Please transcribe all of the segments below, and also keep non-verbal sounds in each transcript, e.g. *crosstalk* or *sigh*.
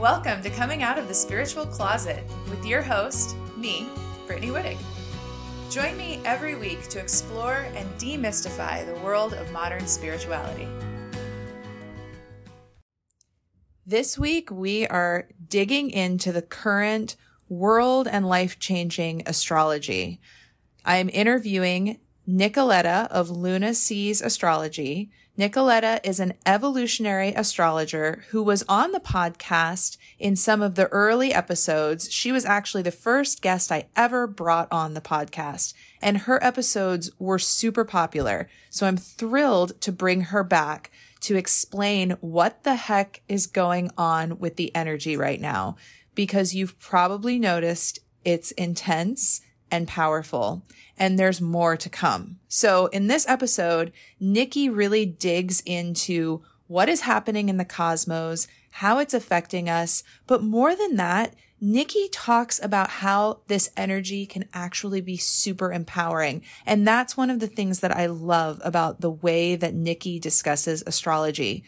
Welcome to Coming Out of the Spiritual Closet with your host, me, Brittany Wittig. Join me every week to explore and demystify the world of modern spirituality. This week, we are digging into the current world and life changing astrology. I'm interviewing Nikoletta of LunaSeas Astrology. Nikoletta is an evolutionary astrologer who was on the podcast in some of the early episodes. She was actually the first guest I ever brought on the podcast, and her episodes were super popular. So I'm thrilled to bring her back to explain what the heck is going on with the energy right now, because you've probably noticed it's intense and powerful and there's more to come. So in this episode, Nikki really digs into what is happening in the cosmos, how it's affecting us. But more than that, Nikki talks about how this energy can actually be super empowering. And that's one of the things that I love about the way that Nikki discusses astrology.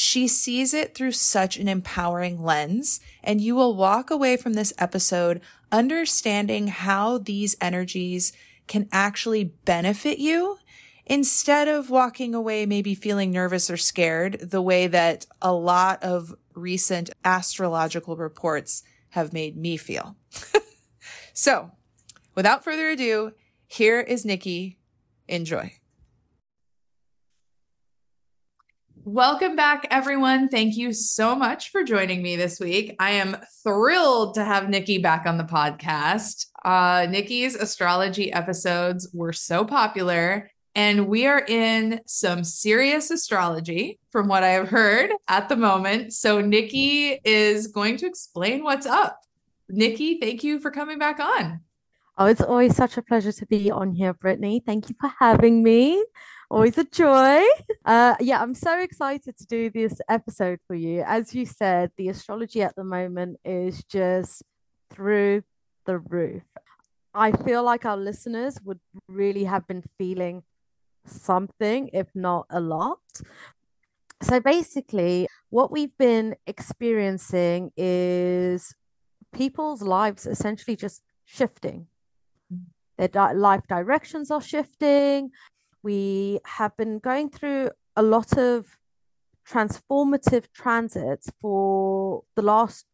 She sees it through such an empowering lens, and you will walk away from this episode understanding how these energies can actually benefit you instead of walking away maybe feeling nervous or scared the way that a lot of recent astrological reports have made me feel. *laughs* so, without further ado, here is Nikki. Enjoy. Welcome back, everyone. Thank you so much for joining me this week. I am thrilled to have Nikki back on the podcast. Uh, Nikki's astrology episodes were so popular, and we are in some serious astrology from what I have heard at the moment. So, Nikki is going to explain what's up. Nikki, thank you for coming back on. Oh, it's always such a pleasure to be on here, Brittany. Thank you for having me always a joy. Uh, yeah, I'm so excited to do this episode for you. As you said, the astrology at the moment is just through the roof. I feel like our listeners would really have been feeling something, if not a lot. So basically, what we've been experiencing is people's lives essentially just shifting. Their di- life directions are shifting we have been going through a lot of transformative transits for the last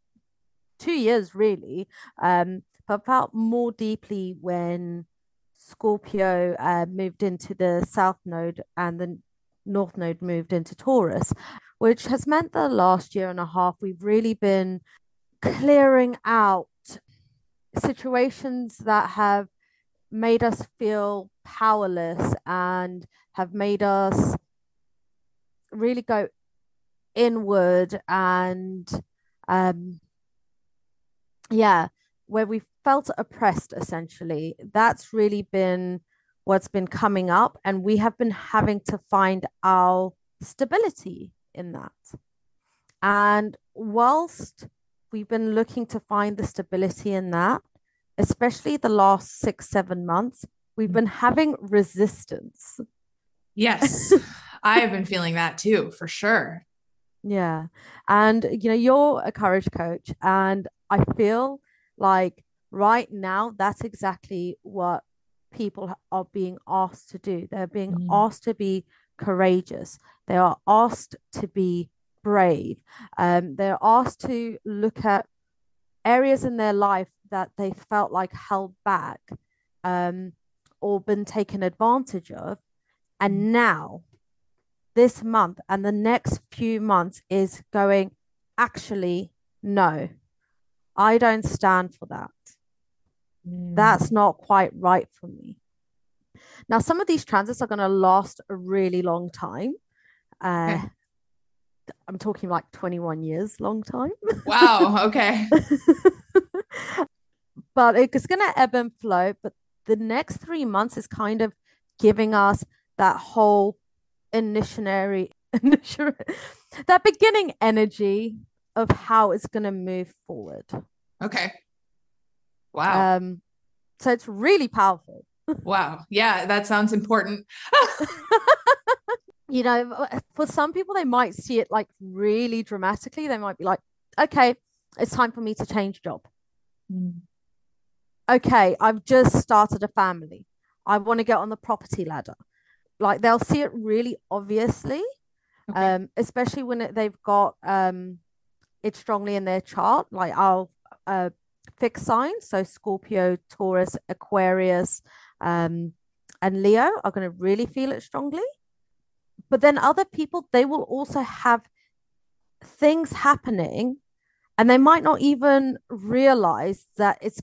two years, really. Um, but felt more deeply when Scorpio uh, moved into the South Node and the North Node moved into Taurus, which has meant the last year and a half we've really been clearing out situations that have made us feel powerless and have made us really go inward and um yeah where we felt oppressed essentially. That's really been what's been coming up and we have been having to find our stability in that. And whilst we've been looking to find the stability in that especially the last six, seven months, we've been having resistance. Yes, *laughs* I have been feeling that too, for sure. Yeah. And, you know, you're a courage coach, and I feel like right now that's exactly what people are being asked to do. They're being mm. asked to be courageous, they are asked to be brave, um, they're asked to look at areas in their life that they felt like held back um, or been taken advantage of. And mm. now, this month and the next few months is going, actually, no, I don't stand for that. Mm. That's not quite right for me. Now, some of these transits are going to last a really long time. Uh, okay. I'm talking like 21 years, long time. *laughs* Wow. Okay. *laughs* but it's going to ebb and flow. But the next three months is kind of giving us that whole initiatory, *laughs* that beginning energy of how it's going to move forward. Okay. Wow. Um, so it's really powerful. *laughs* wow. Yeah, that sounds important. *laughs* you know, for some people, they might see it like really dramatically. They might be like, okay, it's time for me to change job. Mm. Okay, I've just started a family. I want to get on the property ladder. Like they'll see it really obviously, Okay. um, especially when it, they've got um, it strongly in their chart. Like our uh, fix signs, so Scorpio, Taurus, Aquarius, um, and Leo are going to really feel it strongly. But then other people, they will also have things happening and they might not even realize that it's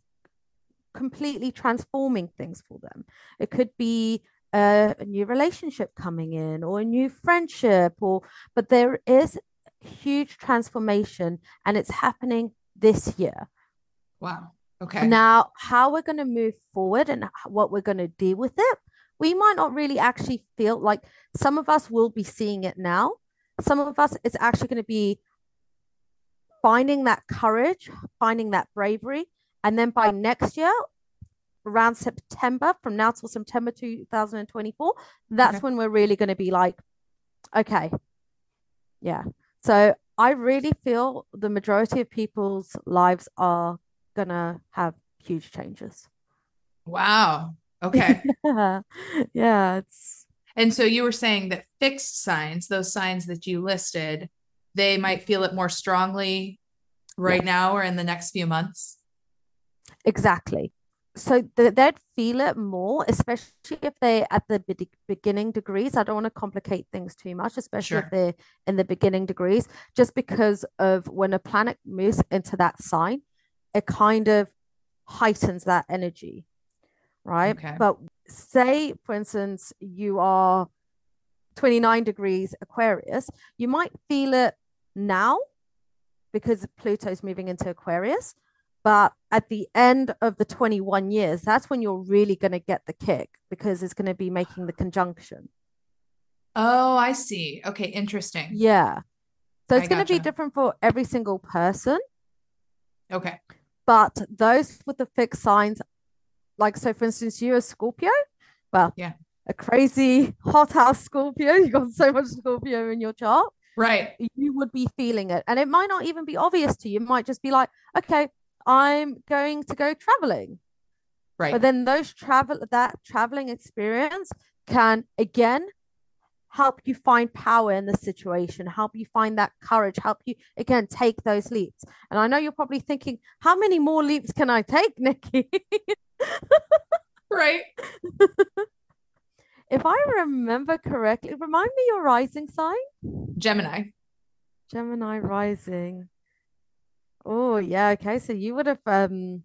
completely transforming things for them. It could be a, a, new relationship coming in or a new friendship or but there is huge transformation and it's happening this year. Wow. Okay. Now, how we're going to move forward and what we're going to do with it, we might not really actually feel like some of us will be seeing it now. Some of us, it's actually going to be finding that courage, finding that bravery. And then by next year, around September, from now till September 2024, that's okay. when we're really going to be like, okay, yeah. So I really feel the majority of people's lives are going to have huge changes. Wow. Okay. yeah. *laughs* yeah. It's. And so you were saying that fixed signs, those signs that you listed, they might feel it more strongly right yeah. now or in the next few months? Exactly. So th- they'd feel it more, especially if they're at the be- beginning degrees. I don't want to complicate things too much, especially sure. if they're in the beginning degrees, just because of when a planet moves into that sign, it kind of heightens that energy, right? Okay. But say, for instance, you are 29 degrees Aquarius, you might feel it now because Pluto's moving into Aquarius. But at the end of the 21 years, that's when you're really going to get the kick because it's going to be making the conjunction. Oh, I see. Okay, interesting. Yeah. So it's going to be different for every single person. Okay. But those with the fixed signs, like, so for instance, you are Scorpio, well, yeah, a crazy hot house Scorpio, *laughs* you got so much Scorpio in your chart. Right. You would be feeling it. And it might not even be obvious to you. It might just be like, okay, I'm going to go traveling. Right. But then those travel that traveling experience can again help you find power in the situation, help you find that courage, help you again take those leaps. And I know you're probably thinking, how many more leaps can I take, *laughs* Nikki? right. if I remember correctly, remind me your rising sign. Gemini. Gemini rising. Oh, yeah. Okay. So you would have um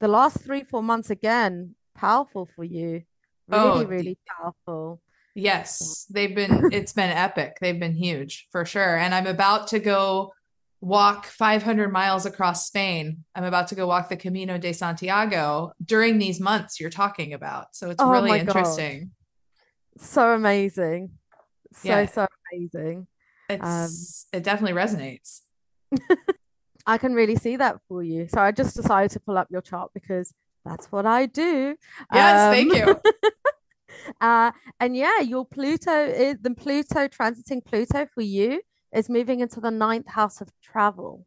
the last three, four months again, powerful for you. Really, oh, really powerful. Yes. They've been it's been epic. They've been huge for sure. And I'm about to go walk 500 miles across Spain. I'm about to go walk the Camino de Santiago during these months you're talking about. So it's oh really interesting. God. So amazing. So, yeah. so amazing. It's um, it definitely resonates. *laughs* I can really see that for you. So I just decided to pull up your chart because that's what I do. Yes, um, thank you. *laughs* uh, and yeah, your Pluto is the Pluto transiting Pluto for you is moving into the ninth house of travel.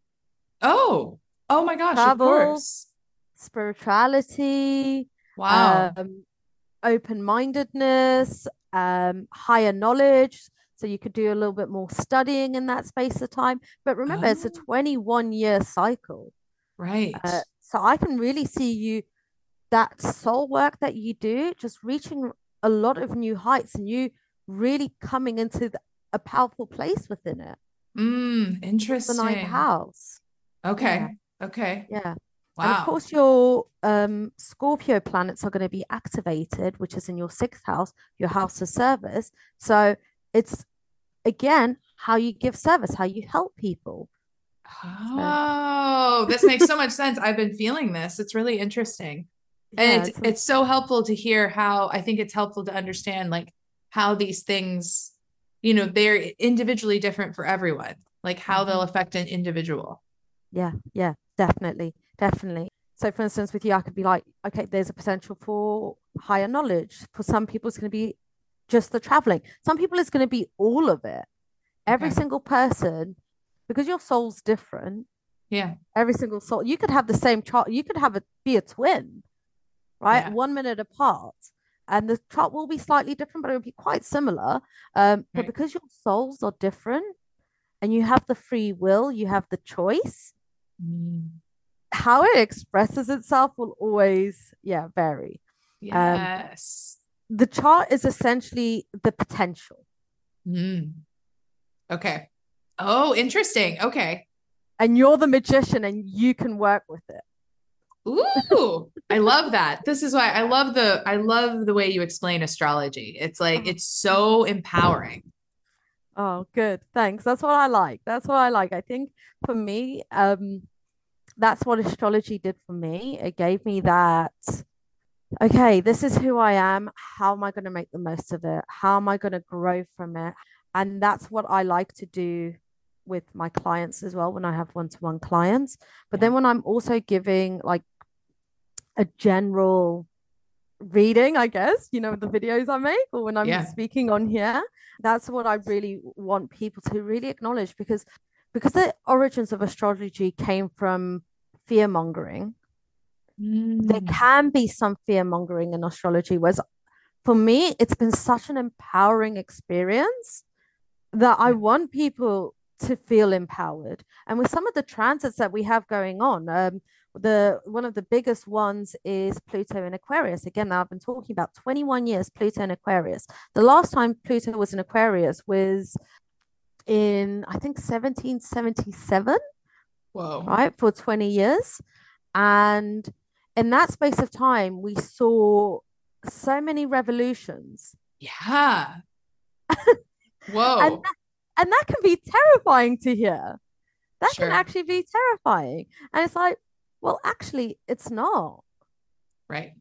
Oh, oh my gosh, travel, of course. Spirituality. Wow. Um, open mindedness, um, higher knowledge. So you could do a little bit more studying in that space of time. But remember, oh. it's a 21 year cycle. Right. Uh, so I can really see you, that soul work that you do, just reaching a lot of new heights and you really coming into the, a powerful place within it. Mm, interesting. The ninth house. Okay. Yeah. Okay. Yeah. Wow. And of course, your um, Scorpio planets are going to be activated, which is in your sixth house, your house of service. So it's again how you give service, how you help people. Oh, so. this makes so much sense. I've been feeling this. It's really interesting. And yeah, it's, it's, it's so helpful to hear how I think it's helpful to understand like how these things, you know, they're individually different for everyone, like how mm-hmm. they'll affect an individual. Yeah, yeah, definitely. Definitely. So, for instance, with you, I could be like, okay, there's a potential for higher knowledge. For some people, it's going to be just the traveling. Some people, it's going to be all of it. Every okay. single person, because your soul's different, Yeah. Every single soul. You could have the same chart. You could have it be a twin, right? Yeah. One minute apart. And the chart will be slightly different, but it will be quite similar. Um, but because your souls are different and you have the free will, you have the choice, Mm. how it expresses itself will always, yeah, vary. Yes. The chart is essentially the potential. Mm. Okay. Oh, interesting. Okay. And you're the magician and you can work with it. Ooh, *laughs* I love that. This is why I love the I love the way you explain astrology. It's like Oh. it's so empowering. Oh, good. Thanks. That's what I like. That's what I like. I think for me, um, that's what astrology did for me. It gave me that, okay, this is who I am. How am I going to make the most of it? How am I going to grow from it? And that's what I like to do with my clients as well when I have one-to-one clients. But then when I'm also giving like a general reading, I guess, you know, the videos I make or when I'm Yeah. speaking on here, that's what I really want people to really acknowledge because because the origins of astrology came from fear mongering. There Mm. can be some fear mongering in astrology, whereas for me, it's been such an empowering experience that I want people to feel empowered. And with some of the transits that we have going on, um, the one of the biggest ones is Pluto in Aquarius. Again, I've been talking about 21 years Pluto in Aquarius. The last time Pluto was in Aquarius was in I think 1777 Wow. right, for 20 years. And in that space of time, we saw so many revolutions. Yeah. *laughs* And Whoa. that, and that can be terrifying to hear. That Sure. can actually be terrifying. And it's like, well, actually, it's not. Right.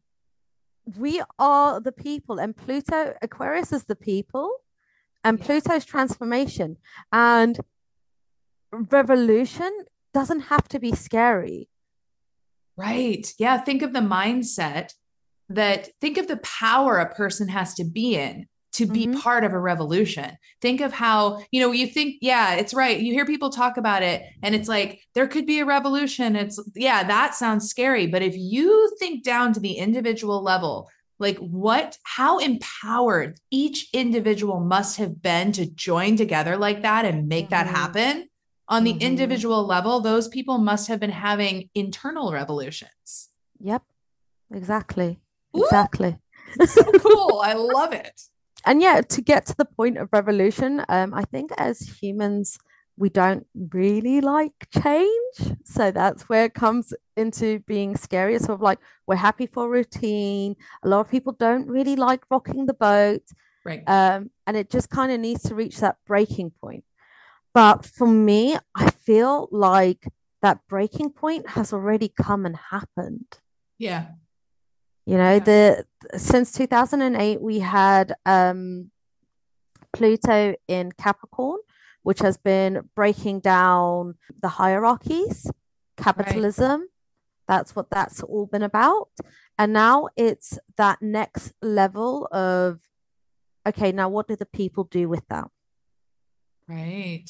We are the people, and Pluto, Aquarius is the people, and Yeah. Pluto's transformation. And revolution doesn't have to be scary. Right. Yeah. Think of the mindset that think of the power a person has to be in to be Mhm. part of a revolution. Think of how, you know, you think, yeah, it's right. You hear people talk about it and it's like, there could be a revolution. It's, yeah, that sounds scary. But if you think down to the individual level, like what, how empowered each individual must have been to join together like that and make that Mhm. happen on the Mhm. individual level, those people must have been having internal revolutions. Yep, exactly. Ooh. Exactly. so *laughs* cool. I love it. and yeah, to get to the point of revolution, um, I think as humans, we don't really like change. So that's where it comes into being scary. It's sort of like we're happy for routine. A lot of people don't really like rocking the boat. Right. Um, and it just kind of needs to reach that breaking point. But for me, I feel like that breaking point has already come and happened. yeah. You know, Yeah. the since 2008 we had um Pluto in Capricorn, which has been breaking down the hierarchies, capitalism. That's what that's all been about. And now it's that next level of okay, now what do the people do with that? Right.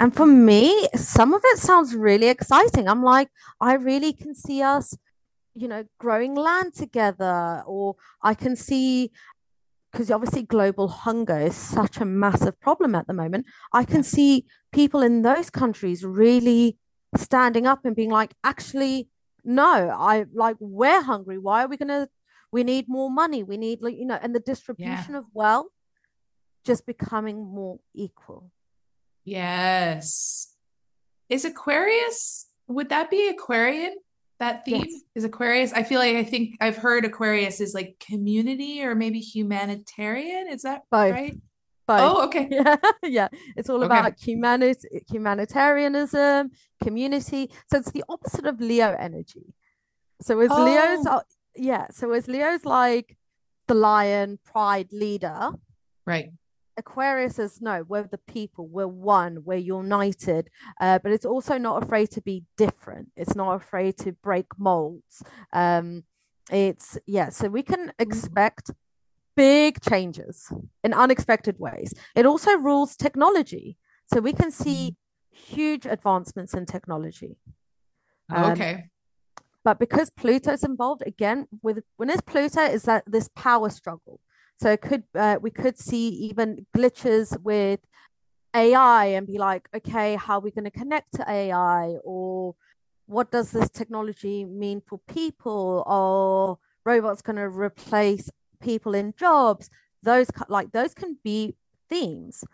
And for me, some of it sounds really exciting. I'm like, I really can see us, you know, growing land together, or I can see, because obviously global hunger is such a massive problem at the moment. I can see people in those countries really standing up and being like, actually, no, I like, we're hungry. Why are we going to, we need more money. We need, like, you know, and the distribution of wealth just becoming more equal. Yes. Is Aquarius, would that be Aquarian? That theme Yes. is Aquarius. I feel like I think I've heard Aquarius is like community or maybe humanitarian. Is that Both. right? Both. Oh, okay. *laughs* Yeah, yeah. It's all Okay. about humanity, humanitarianism, community. So it's the opposite of Leo energy. So as oh. Leo's Oh. are, yeah, so as Leo's like the lion, pride, leader, Right. Aquarius is no, we're the people, we're one, we're united. Uh, but it's also not afraid to be different. It's not afraid to break molds. Um, it's yeah, so we can expect big changes in unexpected ways. It also rules technology. So we can see huge advancements in technology. Um, okay. But because Pluto's involved, again, with when it's Pluto, is that this power struggle. So it could uh, we could see even glitches with AI and be like, okay, how are we going to connect to AI? Or what does this technology mean for people? Or robots going to replace people in jobs? Those like those can be themes.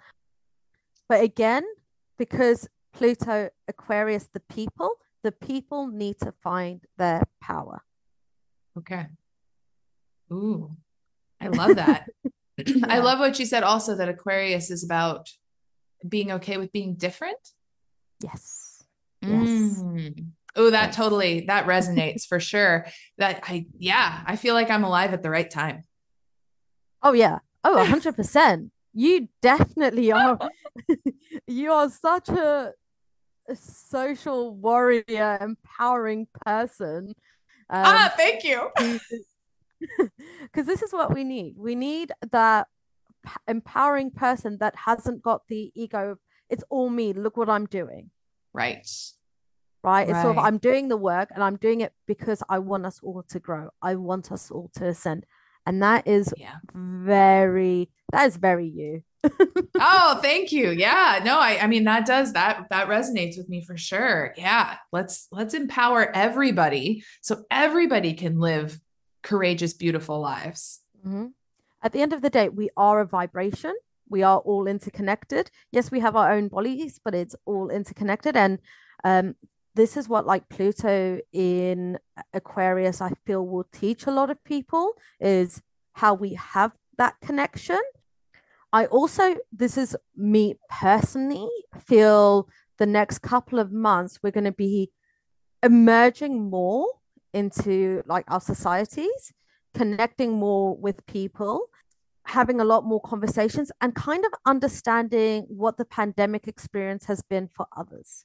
But again, because Pluto Aquarius, the people, the people need to find their power. Okay. Ooh, I love that. *laughs* yeah. I love what you said also that Aquarius is about being okay with being different. Yes. Yes. Mm. Oh, that yes. totally that resonates for sure. That I yeah, I feel like I'm alive at the right time. Oh yeah. Oh, 100%. You definitely *laughs* are. *laughs* you are such a a social warrior, empowering person. Um, ah, thank you. *laughs* Because this is what we need. We need that empowering person that hasn't got the ego of it's all me. Look what I'm doing. Right. Right. It's right. sort of I'm doing the work and I'm doing it because I want us all to grow. I want us all to ascend. And that is yeah. very that is very you *laughs* oh, thank you. Yeah. No, I I mean that does that that resonates with me for sure. Yeah. Let's let's empower everybody so everybody can live courageous beautiful lives. Mm-hmm. At the end of the day, we are a vibration. We are all interconnected. Yes, we have our own bodies, but it's all interconnected and um this is what like Pluto in Aquarius I feel will teach a lot of people is how we have that connection I also, this is me personally, feel the next couple of months we're going to be emerging more into like our societies, connecting more with people, having a lot more conversations, and kind of understanding what the pandemic experience has been for others.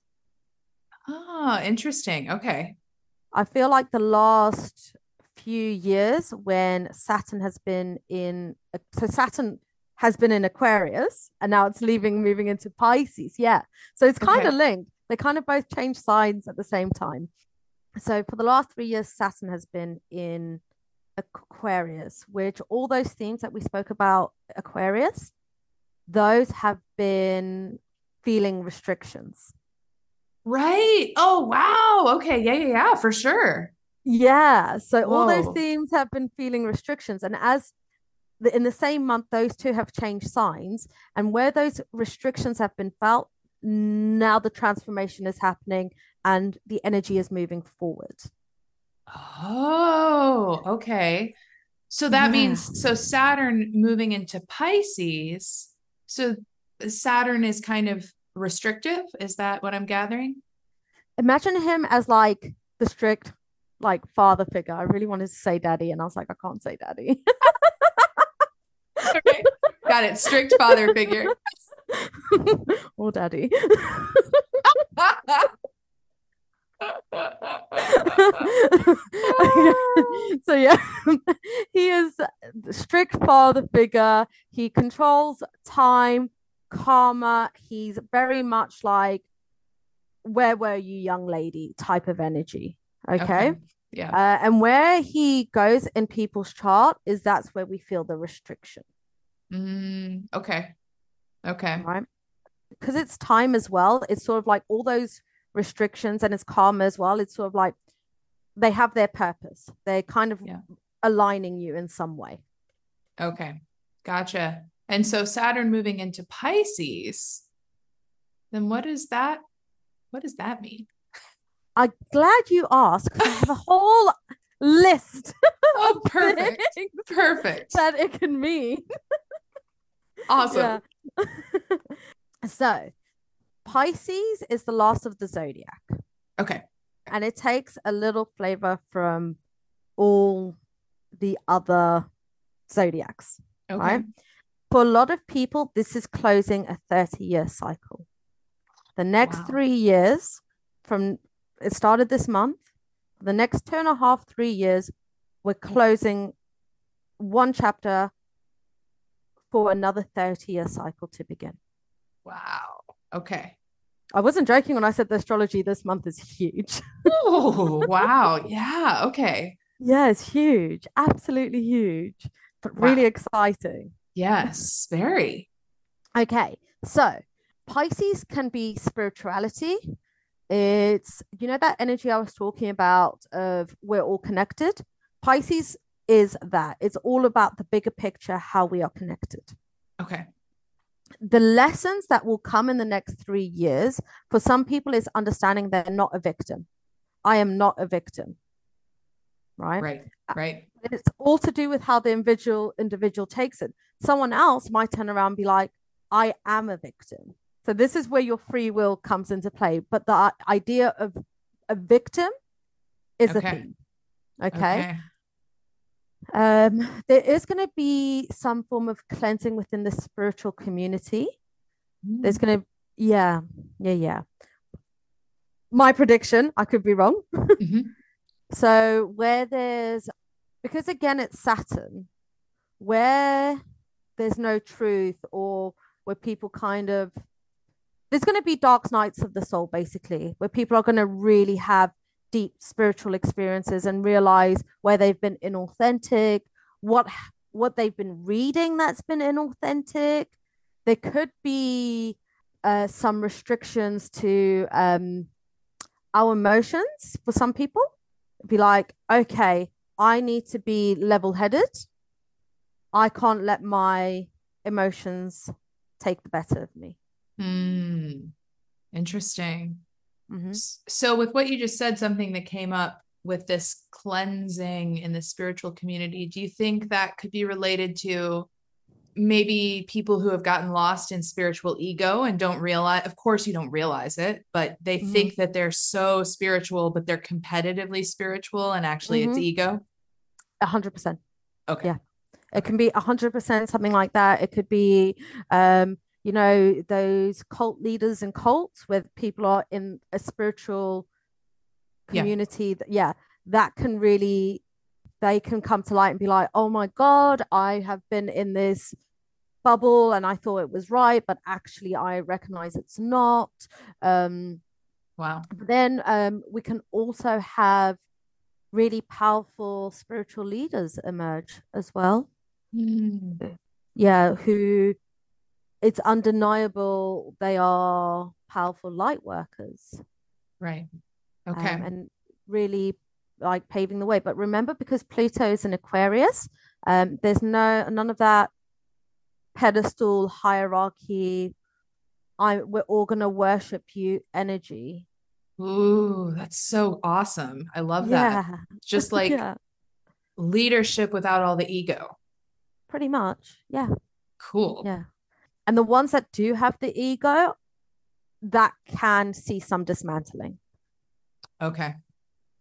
Oh, interesting. Okay. I feel like the last few years when Saturn has been in, so Saturn has been in Aquarius and now it's leaving, moving into Pisces. Yeah. So it's kind okay. of linked. They kind of both change signs at the same time. So for the last three years, Saturn has been in Aquarius, which all those themes that we spoke about, Aquarius, those have been feeling restrictions. Right. Oh, wow. Okay. Yeah, yeah, yeah, for sure. Yeah. So Whoa. all those themes have been feeling restrictions. And as in the same month, those two have changed signs. And where those restrictions have been felt, now the transformation is happening and the energy is moving forward. Oh, okay. So that yeah. means so Saturn moving into Pisces. So Saturn is kind of restrictive. Is that what I'm gathering? Imagine him as like the strict, like father figure. I really wanted to say daddy, and I was like, I can't say daddy. *laughs* okay. Got it. Strict father figure. *laughs* *laughs* oh, daddy. *laughs* *laughs* so yeah he is strict father figure he controls time karma he's very much like where were you young lady type of energy okay, okay. yeah uh, and where he goes in people's chart is that's where we feel the restriction Mm, okay. Okay. Right. Because it's time as well. It's sort of like all those restrictions and it's karma as well. It's sort of like they have their purpose. They're kind of yeah. aligning you in some way. Okay. Gotcha. And so Saturn moving into Pisces, then what is that? What does that mean? I'm glad you asked. I have a whole list. *laughs* Oh, perfect. Perfect. That it can mean. *laughs* Awesome. Yeah. *laughs* so, Pisces is the last of the zodiac. Okay. And it takes a little flavor from all the other zodiacs. Okay. Right. For a lot of people, this is closing a 30 year cycle. The next wow. three years, from it started this month, the next two and a half, three years, we're closing one chapter for another 30 year cycle to begin. Wow. Okay. I wasn't joking when I said the astrology this month is huge. *laughs* oh, wow. Yeah. Okay. Yeah, it's huge. Absolutely huge. But wow. really exciting. Yes, very. Okay. So Pisces can be spirituality. It's, you know, that energy I was talking about of we're all connected. Pisces is that. It's all about the bigger picture, how we are connected. Okay. The lessons that will come in the next three years for some people is understanding they're not a victim. I am not a victim. Right. Right. Uh, right. It's all to do with how the individual individual takes it. Someone else might turn around and be like, I am a victim. So this is where your free will comes into play. But the idea of a victim is okay. a thing. Okay. okay. Um, there is going to be some form of cleansing within the spiritual community. Mm. There's going to, yeah, yeah, yeah. My prediction, I could be wrong. *laughs* mm-hmm. So, where there's, because again, it's Saturn, where there's no truth or where people kind of, there's going to be dark nights of the soul, basically, where people are going to really have deep spiritual experiences and realize where they've been inauthentic, what what they've been reading that's been inauthentic. There could be uh, some restrictions to um, our emotions for some people. Be like, okay, I need to be level headed. I can't let my emotions take the better of me. Hmm. Interesting. Mm-hmm. So, with what you just said, something that came up with this cleansing in the spiritual community, do you think that could be related to maybe people who have gotten lost in spiritual ego and don't realize? Of course, you don't realize it, but they mm-hmm. think that they're so spiritual, but they're competitively spiritual, and actually mm-hmm. it's ego. A hundred percent. Okay. Yeah. It can be a hundred percent something like that. It could be um, you know those cult leaders and cults where people are in a spiritual community yeah. that yeah that can really they can come to light and be like oh my god i have been in this bubble and i thought it was right but actually i recognize it's not um wow then um we can also have really powerful spiritual leaders emerge as well mm. yeah who it's undeniable they are powerful light workers. Right. Okay. Um, and really like paving the way. But remember, because Pluto is an Aquarius, um, there's no none of that pedestal hierarchy. I we're all gonna worship you energy. Ooh, that's so awesome. I love that. yeah. Just *laughs* like yeah. leadership without all the ego. Pretty much. Yeah. Cool. Yeah. And the ones that do have the ego, that can see some dismantling. Okay.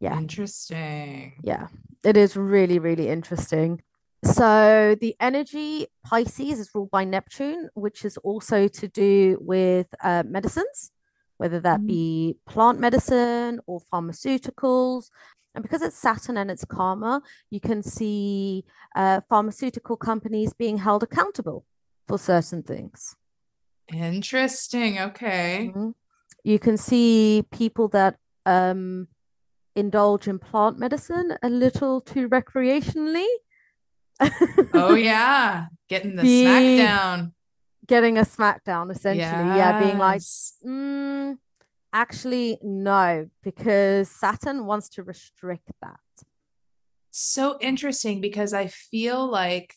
Yeah. Interesting. Yeah. It is really, really interesting. So the energy Pisces is ruled by Neptune, which is also to do with uh, medicines, whether that mm. be plant medicine or pharmaceuticals. And because it's Saturn and it's karma, you can see uh, pharmaceutical companies being held accountable for certain things. Interesting. Okay. Mm-hmm. You can see people that um, indulge in plant medicine a little too recreationally. *laughs* oh yeah, getting the Be, smackdown. Getting a smackdown, essentially. Yes. Yeah, being like, mm, actually, no, because Saturn wants to restrict that. So interesting because I feel like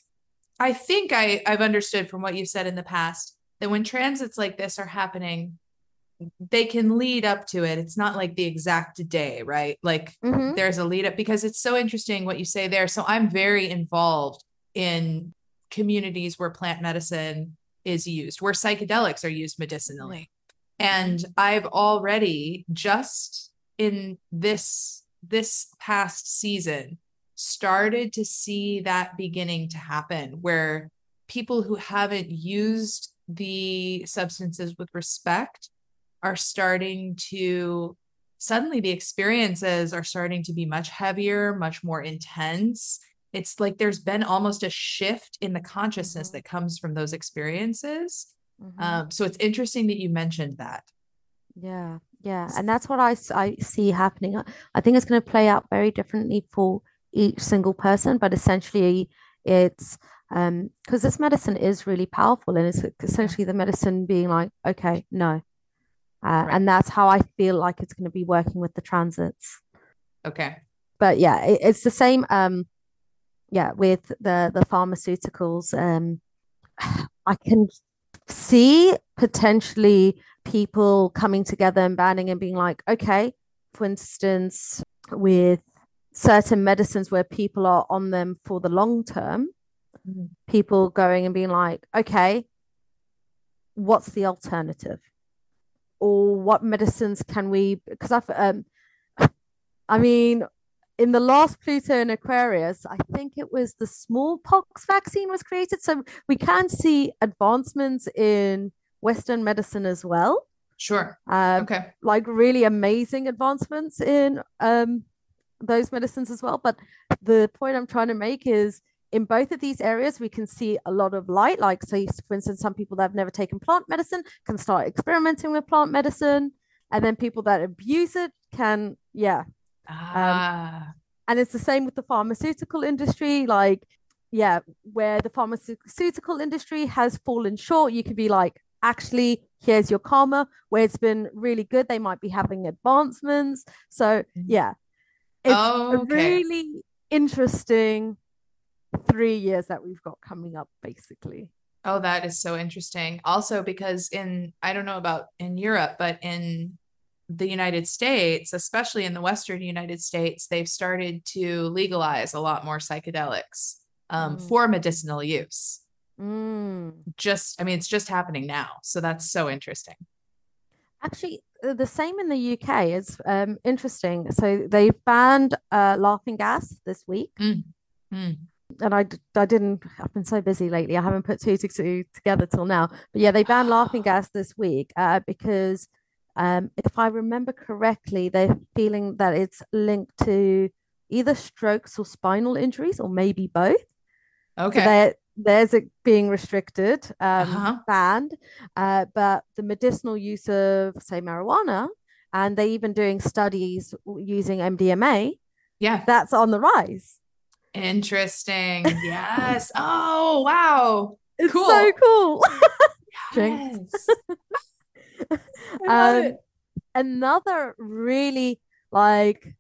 I think I, I've understood from what you said in the past that when transits like this are happening, they can lead up to it. It's not like the exact day, right? Like mm-hmm. there's a lead up because it's so interesting what you say there. So I'm very involved in communities where plant medicine is used, where psychedelics are used medicinally. And I've already just in this this past season started to see that beginning to happen where people who haven't used the substances with respect are starting to suddenly the experiences are starting to be much heavier, much more intense. It's like there's been almost a shift in the consciousness mm-hmm. that comes from those experiences. Mm-hmm. Um, so it's interesting that you mentioned that. Yeah, yeah, and that's what I I see happening. I I think it's going to play out very differently for each single person, but essentially it's um because this medicine is really powerful and it's essentially the medicine being like, okay, no. Uh, Right. and that's how I feel like it's going to be working with the transits. Okay. But yeah, it, it's the same um yeah, with the the pharmaceuticals. Um *sighs* I can see potentially people coming together and banning and being like, okay, for instance, with certain medicines where people are on them for the long term, Mhm. people going and being like, okay, what's the alternative? Or what medicines can we? Because I've, um, I mean, in the last Pluto in Aquarius, I think it was the smallpox vaccine was created. So we can see advancements in Western medicine as well. Sure. Um, Okay. like really amazing advancements in um, those medicines as well. But the point I'm trying to make is in both of these areas, we can see a lot of light. Like, say, for instance, some people that have never taken plant medicine can start experimenting with plant medicine. And then people that abuse it can, yeah, um, Ah, and it's the same with the pharmaceutical industry. Like, yeah, where the pharmaceutical industry has fallen short, you could be like, actually, here's your karma. Where it's been really good, they might be having advancements. So, yeah, it's a okay. really interesting three years that we've got coming up, basically. Oh, that is so interesting. Also, because in, I don't know about in Europe, but in the United States, especially in the Western United States, they've started to legalize a lot more psychedelics um, Mm, for medicinal use. mm. Just, I mean, it's just happening now. So that's so interesting. Actually, uh, the same in the UK is um, interesting. So they banned uh, laughing gas this week. Mm, mm. and I, I didn't, I've been so busy lately. I haven't put two to two together till now. But yeah, they banned laughing *gasps* gas this week uh, because um, if I remember correctly, they're feeling that it's linked to either strokes or spinal injuries, or maybe both. So Okay. there, there's it being restricted, um, Uh-huh. banned. Uh, but the medicinal use of, say, marijuana, and they're even doing studies using MDMA, Yeah. that's on the rise. Interesting. *laughs* Yes. Oh, wow. It's so Cool. cool. *laughs* Yes. *laughs* Um, another really like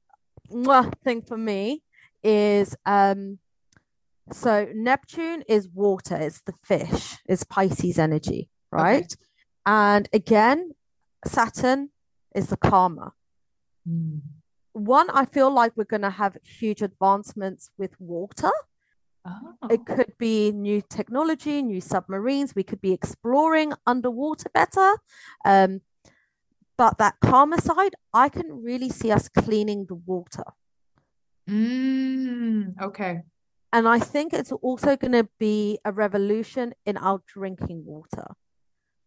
thing for me is um so Neptune is water, it's the fish, it's Pisces energy, Okay. right? And again, Saturn is the karma. Mm. One, I feel like we're going to have huge advancements with water. It Oh, could be new technology, new submarines. We could be exploring underwater better. Um, but that karma side, I can really see us cleaning the water. mm. Okay. And I think it's also going to be a revolution in our drinking water.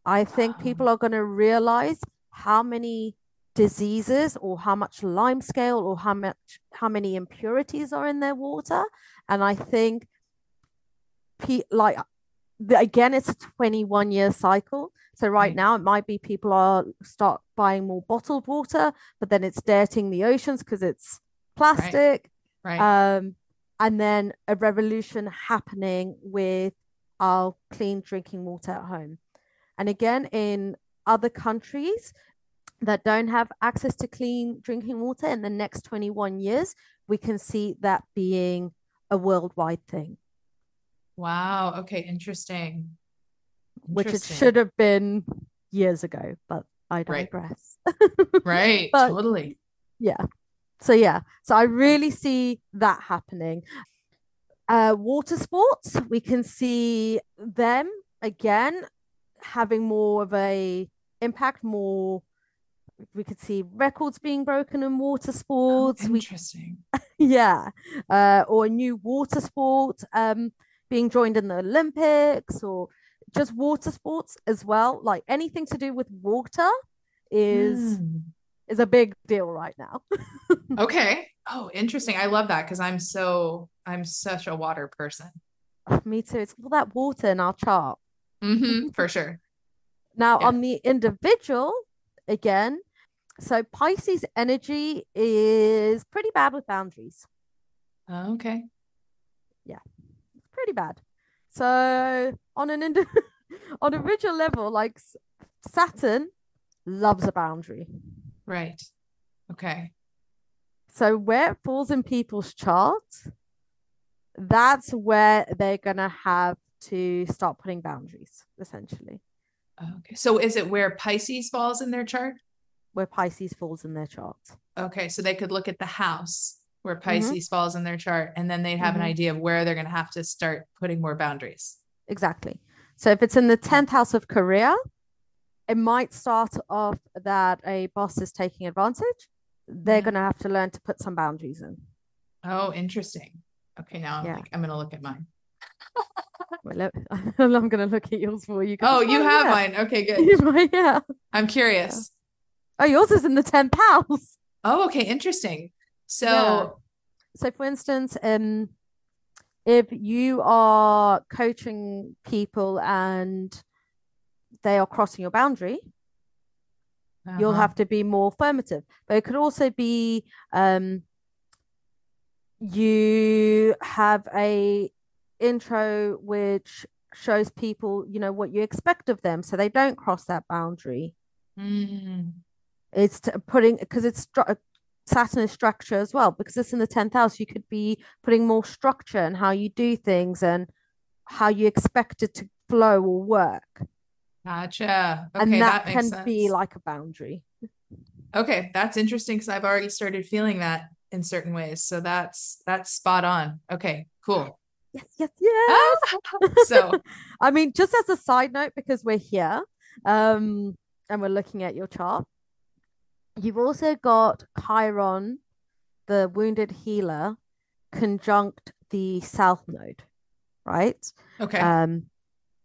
I think people are going to realize how many diseases or how much lime scale or how much how many impurities are in their water. And I think pe like the, again, it's a 21 year cycle. So right right, now it might be people are start buying more bottled water, but then it's dirtying the oceans because it's right, plastic. right. Um, and then a revolution happening with our clean drinking water at home. And again, in other countries that don't have access to clean drinking water in the next 21 years, we can see that being a worldwide thing, Wow. Okay. Interesting. which it should have been years ago, but I Right. digress. *laughs* Right. But Totally. yeah, so yeah, so I really see that happening. Uh, water sports, we can see them again having more of a impact, more we could see records being broken in water Oh, sports. We interesting. *laughs* yeah, uh, or a new water sport um being joined in the Olympics or just water sports as well. Like anything to do with water is Hmm. Is a big deal right now. *laughs* Okay. Oh, interesting. I love that because I'm so I'm such a water person. Me too. It's all that water in our chart. Mm-hmm, *laughs* For sure. Now, Yeah. on the individual, again. So Pisces energy is pretty bad with boundaries. Oh, okay. Yeah. Pretty bad. So on an ind- *laughs* on a visual level, like Saturn loves a boundary. Right. Okay. So where it falls in people's charts, that's where they're gonna have to start putting boundaries, essentially. Okay. So is it where Pisces falls in their chart? Where Pisces falls in their chart. Okay. So they could look at the house where Pisces falls in their chart and then they'd have an Mhm. idea of where they're going to have to start putting more boundaries. Exactly. So if it's in the 10th house of career, it might start off that a boss is taking advantage. They're Mhm. going to have to learn to put some boundaries in. Oh, interesting. Okay. Now I'm, Yeah. like, I'm going to look at mine. *laughs* Well, *laughs* I'm going to look at yours for you. Oh, you right have here. mine. Okay, good. *laughs* You're yeah. I'm curious. Oh, yours is in the 10 pals. Oh, okay. Interesting. So, Yeah. So, for instance, um, if you are coaching people and they are crossing your boundary, you'll uh-huh. have to be more affirmative. But it could also be um, you have a intro which shows people, you know, what you expect of them, so they don't cross that boundary. Mm, It's putting because it's stru- Saturn is structure as well because it's in the tenth house. You could be putting more structure in how you do things and how you expect it to flow or work, gotcha. Okay, and that, that, can makes be like a boundary. Okay, that's interesting because I've already started feeling that in certain ways. So that's that's spot on. Okay, cool. Yes, yes, yes. *laughs* So, *laughs* I mean, just as a side note, because we're here, um, and we're looking at your chart, you've also got Chiron, the wounded healer, conjunct the South Node, right? okay. Um,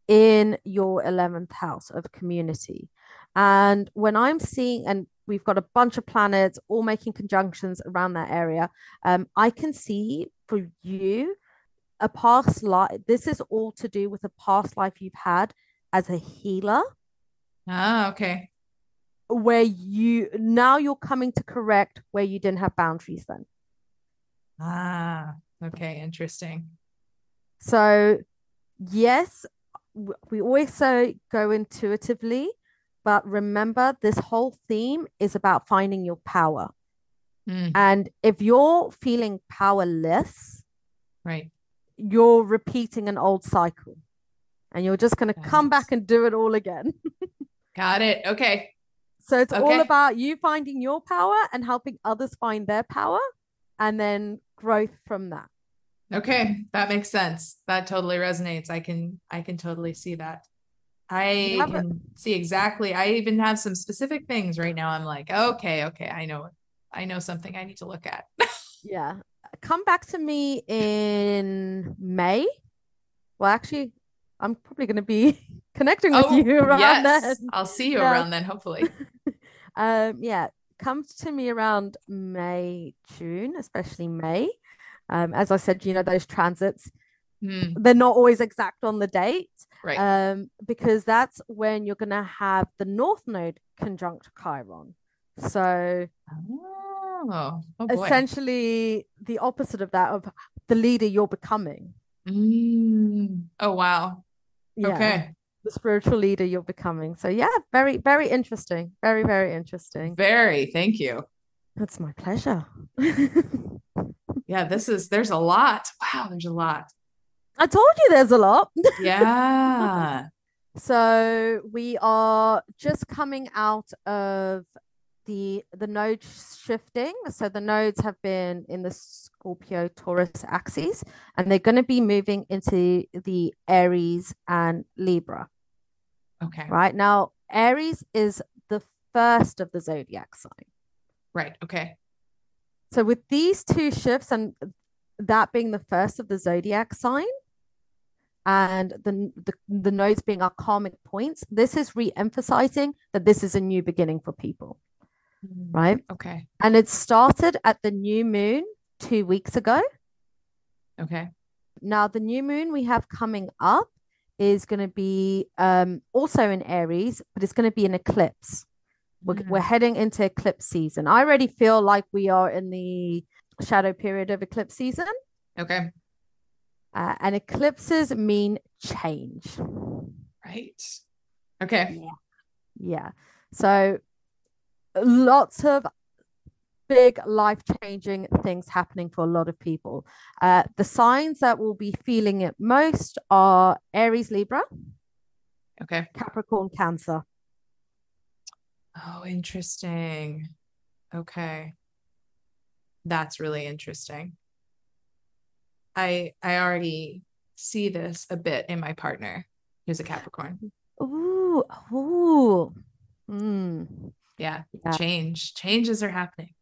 in your 11th house of community. And when I'm seeing, and we've got a bunch of planets all making conjunctions around that area, um, I can see for you a past life. This is all to do with a past life you've had as a healer, Ah, okay. where you now you're coming to correct where you didn't have boundaries then. Ah, okay, interesting. So, yes, we always say go intuitively, but remember this whole theme is about finding your power. Mm, And if you're feeling powerless, right. you're repeating an old cycle and you're just going to come it. back and do it all again. *laughs* Got it. Okay. So it's all about you finding your power and helping others find their power and then growth from that. Okay, that makes sense. That totally resonates. I can I can totally see that. I can see exactly. I even have some specific things right now. I'm like, okay, okay, I know I know something I need to look at. *laughs* Yeah. Come back to me in May. Well, actually, I'm probably going to be *laughs* connecting with Oh, you around yes. then. I'll see you Yeah. around then, hopefully. *laughs* Um, yeah, come to me around May, June, especially May. Um, as I said, you know, those transits, Hmm, they're not always exact on the date. right. Um, because that's when you're gonna have the North Node conjunct Chiron. So oh, oh essentially the opposite of that of the leader you're becoming. Mm, oh wow. Yeah. Okay. The spiritual leader you're becoming. So yeah, very, very interesting. Very, very interesting. Very, thank you. That's my pleasure. *laughs* Yeah, this is there's a lot. Wow, there's a lot. I told you there's a lot. Yeah. *laughs* So we are just coming out of the the node shifting. So the nodes have been in the Scorpio Taurus axes, and they're going to be moving into the Aries and Libra. Okay. Right now, Aries is the first of the zodiac sign. Right. Okay. So with these two shifts and that being the first of the zodiac sign and the the, the nodes being our karmic points, this is re-emphasizing that this is a new beginning for people, Mm, right? Okay. And it started at the new moon two weeks ago. Okay. Now the new moon we have coming up is going to be um also in Aries, but it's going to be an eclipse. We're, mm-hmm. we're heading into eclipse season. I already feel like we are in the shadow period of eclipse season. Okay. Uh, and eclipses mean change. Right. Okay. Yeah. Yeah. So lots of big life changing things happening for a lot of people. Uh, the signs that will be feeling it most are Aries, Libra. Okay. Capricorn, Cancer. Oh, interesting. Okay. That's really interesting. I I already see this a bit in my partner who's a Capricorn. Ooh, ooh. Mm. Yeah. yeah. Change. Changes are happening.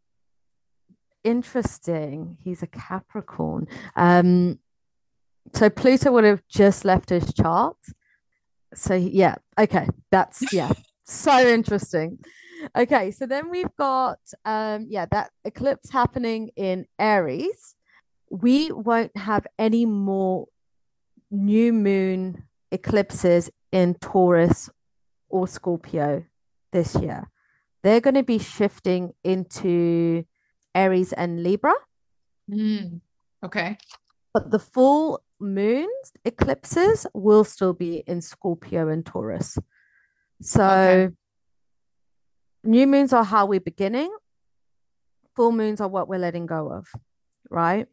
Interesting. He's a Capricorn. Um so Pluto would have just left his chart. So yeah, okay. That's yeah. *laughs* so interesting. Okay, so then we've got um yeah, that eclipse happening in Aries. We won't have any more new moon eclipses in Taurus or Scorpio this year. They're going to be shifting into Aries and Libra. Mm, okay. But the full moons eclipses will still be in Scorpio and Taurus. So okay. new moons are how we're beginning. Full moons are what we're letting go of, right?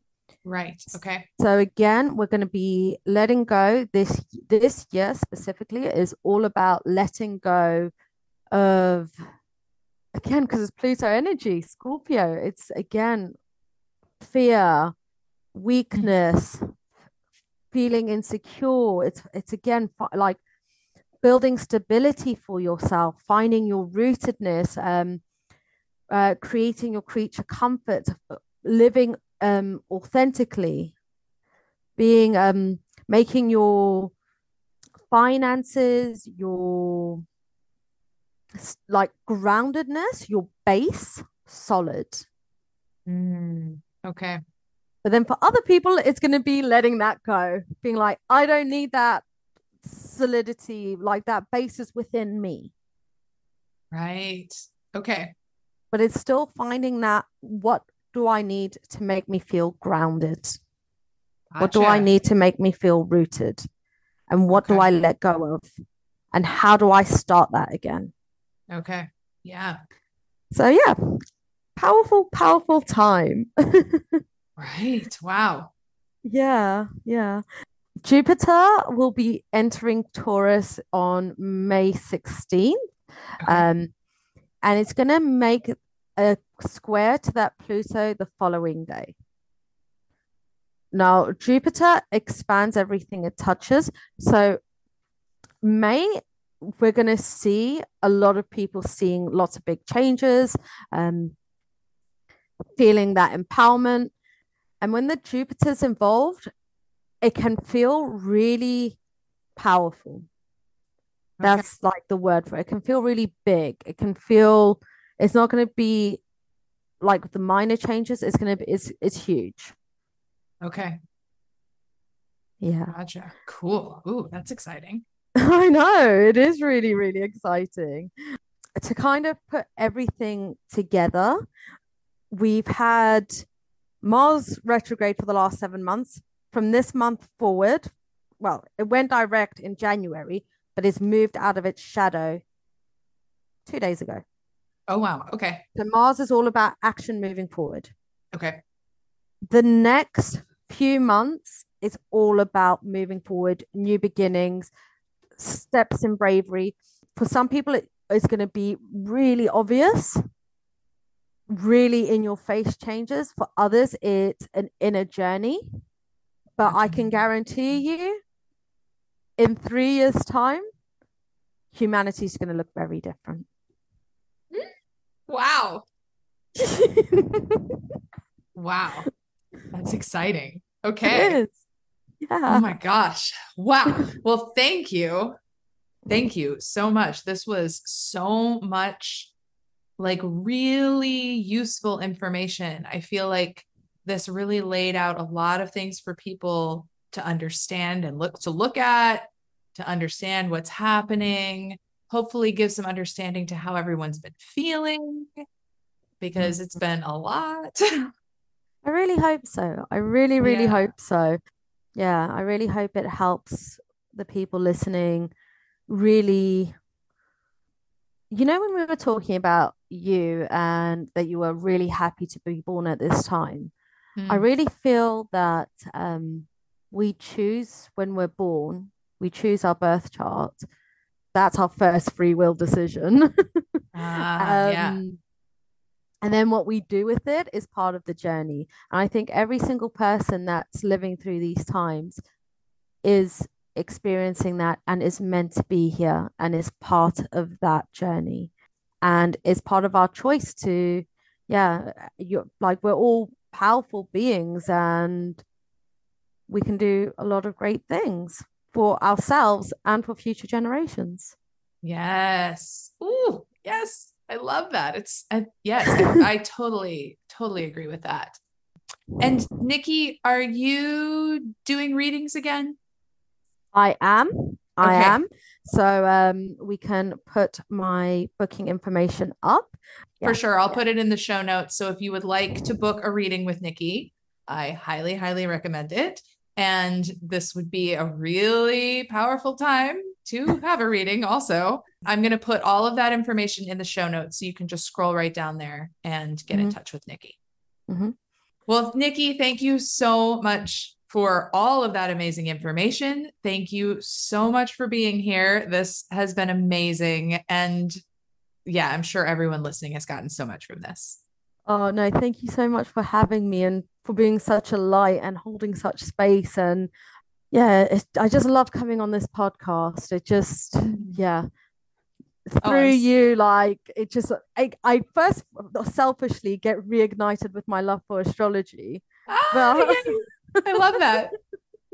Right. Okay. So again, we're going to be letting go this this year specifically is all about letting go of again because it's Pluto energy, Scorpio. It's again fear, weakness, mm-hmm. feeling insecure. It's it's again like building stability for yourself, finding your rootedness, um, uh, creating your creature comfort, living um, authentically, being um, making your finances, your like groundedness, your base solid. Mm, okay. But then for other people, it's going to be letting that go, being like, I don't need that solidity, like that basis within me. Right. Okay. But it's still finding that what do I need to make me feel grounded? Gotcha. What do I need to make me feel rooted? And what okay. do I let go of? And how do I start that again? Okay. Yeah. So, yeah, powerful, powerful time. *laughs* right. Wow. Yeah. Yeah. Jupiter will be entering Taurus on May 16th. Um, and it's going to make a square to that Pluto the following day. Now, Jupiter expands everything it touches. So, May, we're going to see a lot of people seeing lots of big changes, um, feeling that empowerment. And when the Jupiter's involved, it can feel really powerful. That's okay. like the word for it. It can feel really big. It can feel it's not going to be like the minor changes. It's going to be it's it's huge. Okay. Yeah. Gotcha. Cool. Ooh, that's exciting. *laughs* I know. It is really, really exciting. To kind of put everything together, we've had Mars retrograde for the last seven months from this month forward, well, it went direct in January, but it's moved out of its shadow two days ago. Oh, wow. Okay. So Mars is all about action moving forward. Okay. The next few months is all about moving forward, new beginnings, steps in bravery. For some people, it is going to be really obvious, really in your face changes. For others, it's an inner journey. But I can mm-hmm. guarantee you, in three years' time, humanity is going to look very different. Hmm? Wow. *laughs* wow. That's exciting. Okay. Yeah. Oh my gosh. Wow. *laughs* Well, thank you. Thank you mm-hmm. so much. This was so much like really useful information. I feel like this really laid out a lot of things for people to understand and look to look at to understand what's happening hopefully give some understanding to how everyone's been feeling because it's mm-hmm. been a lot. I really hope so. I really, really Yeah. hope so. Yeah, I really hope it helps the people listening really. You know, when we were talking about you and that you were really happy to be born at this time, I Hmm. really feel that um, we choose when we're born, we choose our birth chart. That's our first free will decision. *laughs* Ah, yeah. Um, and then what we do with it is part of the journey. And I think every single person that's living through these times is experiencing that and is meant to be here and is part of that journey and is part of our choice to, yeah, you're like we're all powerful beings and we can do a lot of great things for ourselves and for future generations. Yes. Ooh, yes. I love that. It's I, yes, I, *laughs* I totally, totally agree with that. And Nikki, are you doing readings again? I am. I Okay. am. So um, we can put my booking information up. For sure. I'll yeah. put it in the show notes. So if you would like to book a reading with Nikki, I highly, highly recommend it. And this would be a really powerful time to *laughs* have a reading also. I'm going to put all of that information in the show notes so you can just scroll right down there and get in Mhm. touch with Nikki. Mhm. Well, Nikki, thank you so much for all of that amazing information. Thank you so much for being here. This has been amazing. And yeah, I'm sure everyone listening has gotten so much from this. Oh, no, thank you so much for having me and for being such a light and holding such space. And yeah, it, I just love coming on this podcast. It just, yeah, Oh, through I'm you, like it just, I, I first selfishly get reignited with my love for astrology. Ah, But. I love that.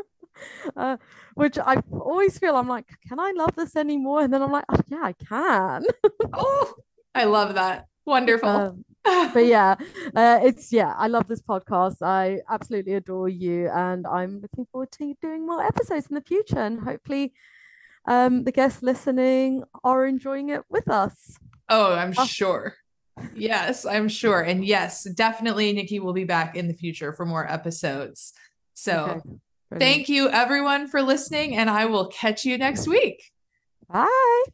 *laughs* uh, which I always feel I'm like, can I love this anymore? And then I'm like, oh, yeah, I can. *laughs* Oh, I love that. Wonderful. Um, *laughs* but yeah, uh, it's yeah, I love this podcast. I absolutely adore you, and I'm looking forward to doing more episodes in the future. And hopefully, um, the guests listening are enjoying it with us. oh, I'm Oh. sure. Yes, I'm sure. And yes, definitely Nikki will be back in the future for more episodes. So Okay, thank you everyone for listening, and I will catch you next week. Bye.